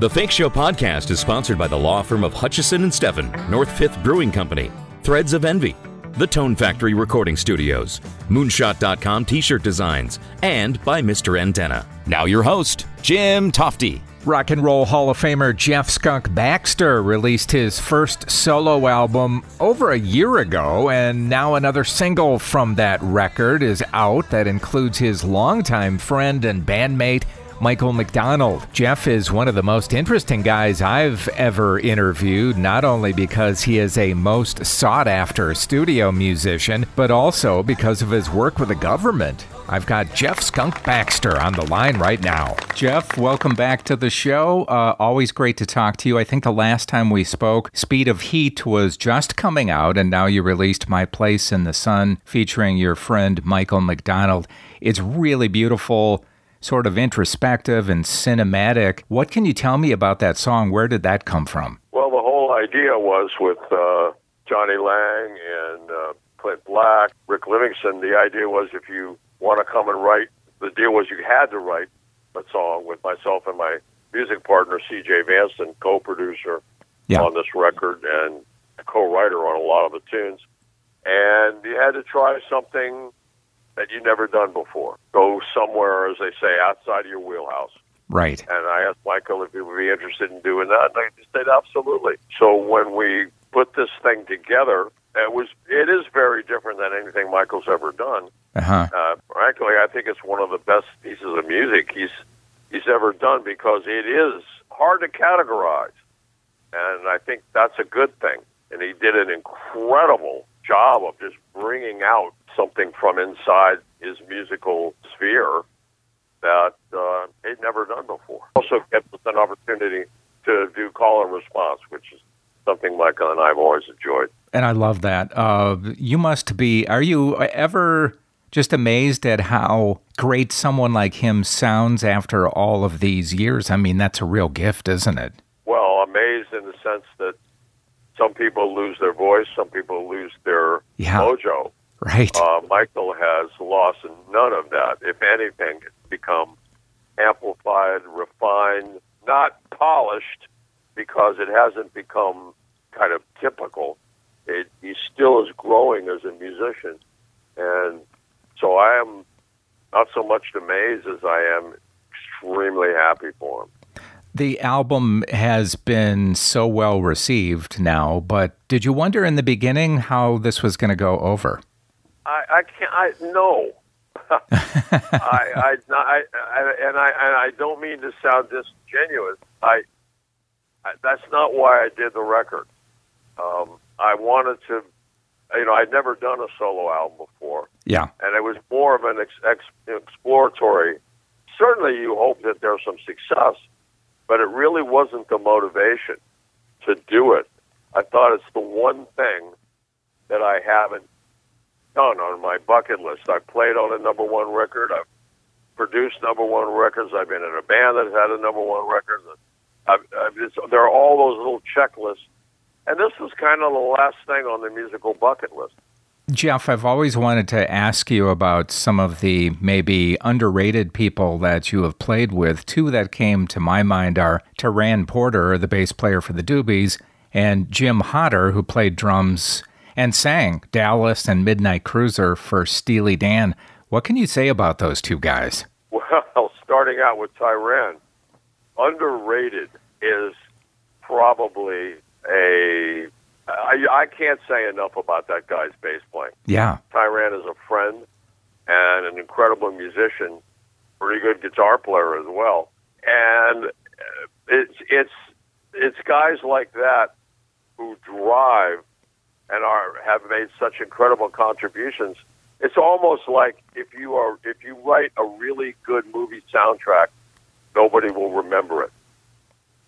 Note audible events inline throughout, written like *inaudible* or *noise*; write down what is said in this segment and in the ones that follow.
The Fake Show podcast is sponsored by the law firm of Hutchison and Steffen, North Fifth Brewing Company, Threads of Envy, The Tone Factory Recording Studios, Moonshot.com T-shirt designs, and by Mr. Antenna. Now your host, Jim Tofte. Rock and Roll Hall of Famer Jeff Skunk Baxter released his first solo album over a year ago, and now another single from that record is out that includes his longtime friend and bandmate Michael McDonald. Jeff is one of the most interesting guys I've ever interviewed, not only because he is a most sought after studio musician, but also because of his work with the government. I've got Jeff Skunk Baxter on the line right now. Jeff, welcome back to the show. Uh, always great to talk to you. I think the last time we spoke, Speed of Heat was just coming out, and now you released My Place in the Sun featuring your friend Michael McDonald. It's really beautiful sort of introspective and cinematic. What can you tell me about that song? Where did that come from? Well, the whole idea was with uh, Jonny Lang and uh, Clint Black, Rick Livingston. The idea was if you want to come and write, the deal was you had to write a song with myself and my music partner, C.J. Vanston, co-producer yeah. on this record and co-writer on a lot of the tunes. And you had to try something that you've never done before. Go somewhere, as they say, outside of your wheelhouse. Right. And I asked Michael if he would be interested in doing that, and he said absolutely. So when we put this thing together, it was it is very different than anything Michael's ever done. Uh-huh. Uh, frankly, I think it's one of the best pieces of music he's he's ever done because it is hard to categorize, and I think that's a good thing. And he did an incredible job of just bringing out something from inside his musical sphere that uh, he'd never done before. Also, gets us an opportunity to do call and response, which is something Michael and I have always enjoyed. And I love that. Uh, you must be. Are you ever just amazed at how great someone like him sounds after all of these years? I mean, that's a real gift, isn't it? Well, amazed in the sense that some people lose their voice, some people lose their yeah. mojo. Right. Uh, Michael has lost none of that. If anything, it's become amplified, refined, not polished, because it hasn't become kind of typical. It, he still is growing as a musician, and so I am not so much amazed as I am extremely happy for him. The album has been so well received now, but did you wonder in the beginning how this was going to go over? I, I can't. I no. *laughs* I, I, I, I, and I, and I don't mean to sound disingenuous. I, I that's not why I did the record. Um, I wanted to, you know, I'd never done a solo album before. Yeah, and it was more of an ex, ex, exploratory. Certainly, you hope that there's some success, but it really wasn't the motivation to do it. I thought it's the one thing that I haven't done on my bucket list. I've played on a number one record. I've produced number one records. I've been in a band that had a number one record. I've, I've just, there are all those little checklists. And this is kind of the last thing on the musical bucket list. Jeff, I've always wanted to ask you about some of the maybe underrated people that you have played with. Two that came to my mind are Tiran Porter, the bass player for the Doobies, and Jim Hodder, who played drums and sang Dallas and Midnight Cruiser for Steely Dan. What can you say about those two guys? *laughs* Well, starting out with Tiran, underrated is probably a. I, I can't say enough about that guy's bass playing. Yeah. Tiran is a friend and an incredible musician, pretty good guitar player as well. And it's it's it's guys like that who drive and are have made such incredible contributions. It's almost like if you are if you write a really good movie soundtrack, nobody will remember it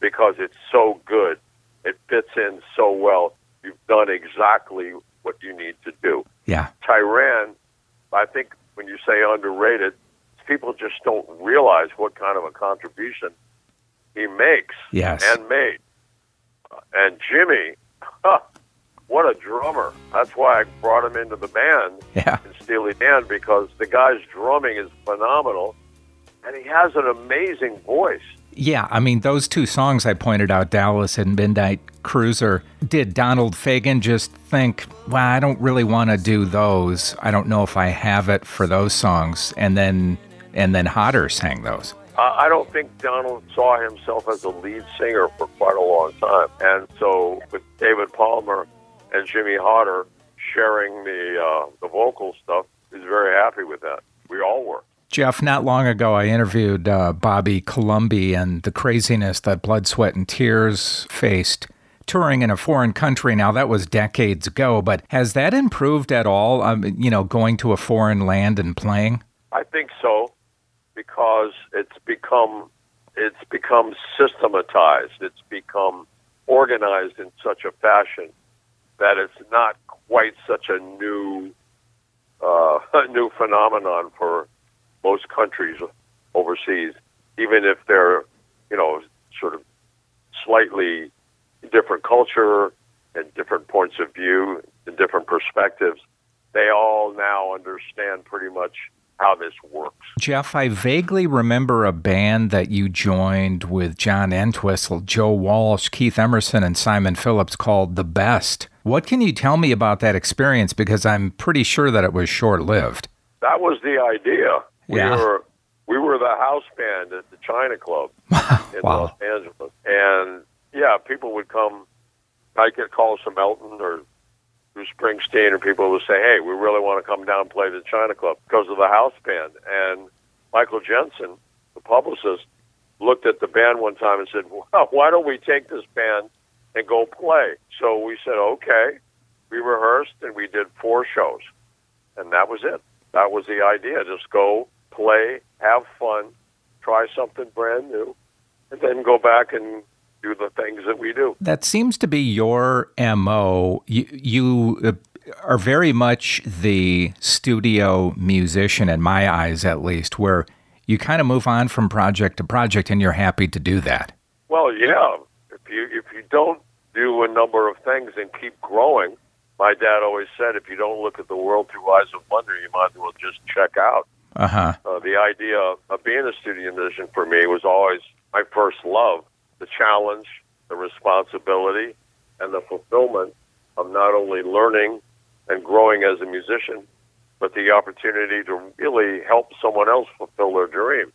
because it's so good. It fits in so well. You've done exactly what you need to do. Yeah. Tiran, I think when you say underrated, people just don't realize what kind of a contribution he makes yes. and made. And Jimmy, huh, what a drummer. That's why I brought him into the band yeah. in Steely Dan because the guy's drumming is phenomenal and he has an amazing voice. Yeah, I mean, those two songs I pointed out, Dallas and Midnight Cruiser, did Donald Fagen just think, well, I don't really want to do those. I don't know if I have it for those songs. And then, and then Hodder sang those. I don't think Donald saw himself as a lead singer for quite a long time. And so with David Palmer and Jimmy Hodder sharing the, uh, the vocal stuff, he's very happy with that. We all were. Jeff, not long ago, I interviewed uh, Bobby Colomby and the craziness that Blood, Sweat, and Tears faced touring in a foreign country. Now, that was decades ago, but has that improved at all? Um, you know, going to a foreign land and playing? I think so, because it's become it's become systematized. It's become organized in such a fashion that it's not quite such a new uh, a *laughs* new phenomenon for most countries overseas, even if they're, you know, sort of slightly different culture and different points of view and different perspectives, they all now understand pretty much how this works. Jeff, I vaguely remember a band that you joined with John Entwistle, Joe Walsh, Keith Emerson, and Simon Phillips called The Best. What can you tell me about that experience? Because I'm pretty sure that it was short lived. That was the idea. Yeah. We were we were the house band at the China Club *laughs* in Wow. Los Angeles, and yeah, people would come. I get calls from Elton or Bruce Springsteen, or people would say, "Hey, we really want to come down and play the China Club because of the house band." And Michael Jensen, the publicist, looked at the band one time and said, *laughs* "Well, why don't we take this band and go play?" So we said, "Okay." We rehearsed and we did four shows, and that was it. That was the idea. Just go play, have fun, try something brand new, and then go back and do the things that we do. That seems to be your MO. You, you uh, are very much the studio musician, in my eyes at least, where you kind of move on from project to project and you're happy to do that. Well, yeah. If you if you don't do a number of things and keep growing, my dad always said, if you don't look at the world through eyes of wonder, you might as well just check out. Uh huh. Uh, the idea of being a studio musician for me was always my first love. The challenge, the responsibility, and the fulfillment of not only learning and growing as a musician, but the opportunity to really help someone else fulfill their dream.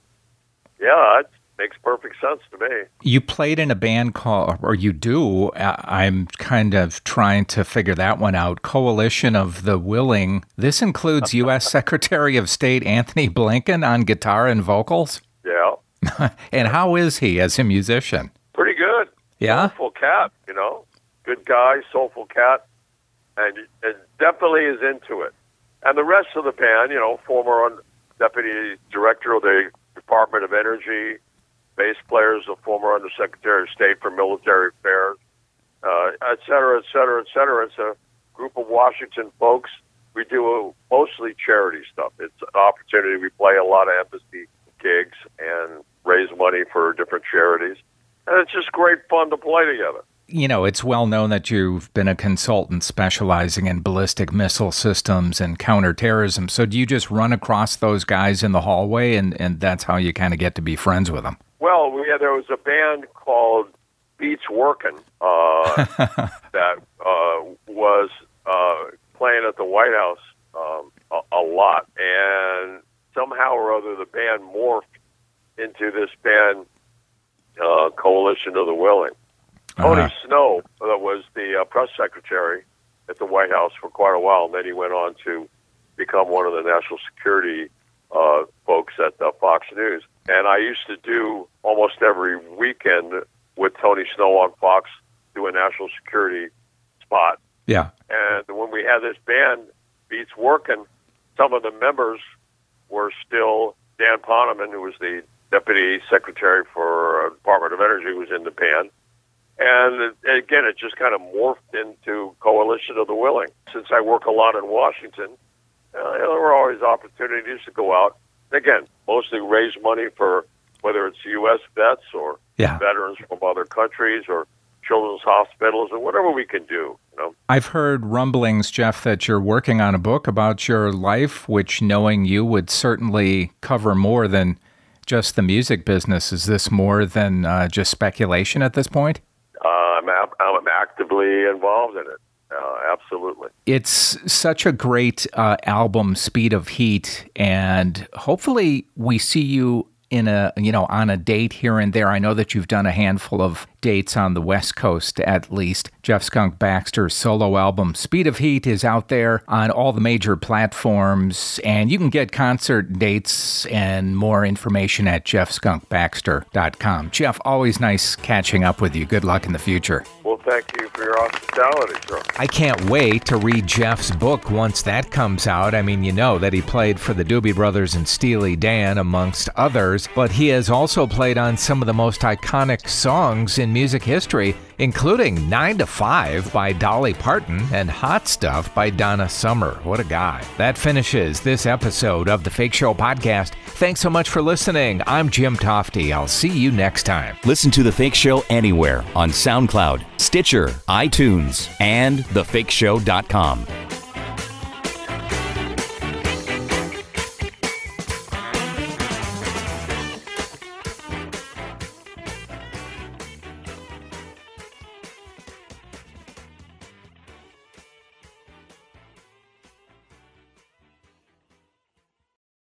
Yeah, makes perfect sense to me. You played in a band called, or you do. I- I'm kind of trying to figure that one out. Coalition of the Willing. This includes *laughs* U.S. Secretary of State Antony Blinken on guitar and vocals. Yeah, *laughs* And how is he as a musician? pretty good. Yeah? soulful cat. You know, good guy, soulful cat, and it definitely is into it. And the rest of the band, you know, former deputy director of the Department of Energy, bass players, a former undersecretary of state for military affairs, uh, et cetera, et cetera, et cetera. It's a group of Washington folks. We do mostly charity stuff. It's an opportunity. We play a lot of embassy gigs and raise money for different charities. And it's just great fun to play together. You know, it's well known that you've been a consultant specializing in ballistic missile systems and counterterrorism. So do you just run across those guys in the hallway and, and that's how you kind of get to be friends with them? Well, we had, there was a band called Beats Workin' uh, *laughs* that uh, was uh, playing at the White House um, a, a lot, and somehow or other the band morphed into this band, uh, Coalition of the Willing. Tony Uh-huh. Snow uh, was the uh, press secretary at the White House for quite a while, and then he went on to become one of the national security uh, folks at uh, Fox News. And I used to do almost every weekend with Tony Snow on Fox do a national security spot. Yeah. And when we had this band, Beats Working, some of the members were still Dan Poneman, who was the deputy secretary for uh, Department of Energy, was in the band. And uh, again, it just kind of morphed into Coalition of the Willing. Since I work a lot in Washington, uh, there were always opportunities to go out. Again, mostly raise money for whether it's U.S. vets or Yeah. veterans from other countries or children's hospitals or whatever we can do. You know, I've heard rumblings, Jeff, that you're working on a book about your life, which knowing you would certainly cover more than just the music business? Is this more than uh, just speculation at this point? Uh, I'm, I'm actively involved in it. Uh, absolutely. It's such a great uh, album, Speed of Heat, and hopefully we see you in a you know on a date here and there. I know that you've done a handful of dates on the West Coast at least. Jeff Skunk Baxter's solo album Speed of Heat is out there on all the major platforms and you can get concert dates and more information at jeffskunkbaxter.com. Jeff, always nice catching up with you. Good luck in the future. Thank you for your hospitality, sir. I can't wait to read Jeff's book once that comes out. I mean, you know that he played for the Doobie Brothers and Steely Dan, amongst others, but he has also played on some of the most iconic songs in music history, including 9 to 5 by Dolly Parton and Hot Stuff by Donna Summer. What a guy. That finishes this episode of the Fake Show podcast. Thanks so much for listening. I'm Jim Tofte. I'll see you next time. Listen to The Fake Show anywhere on SoundCloud, Stitcher, iTunes, and thefakeshow.com.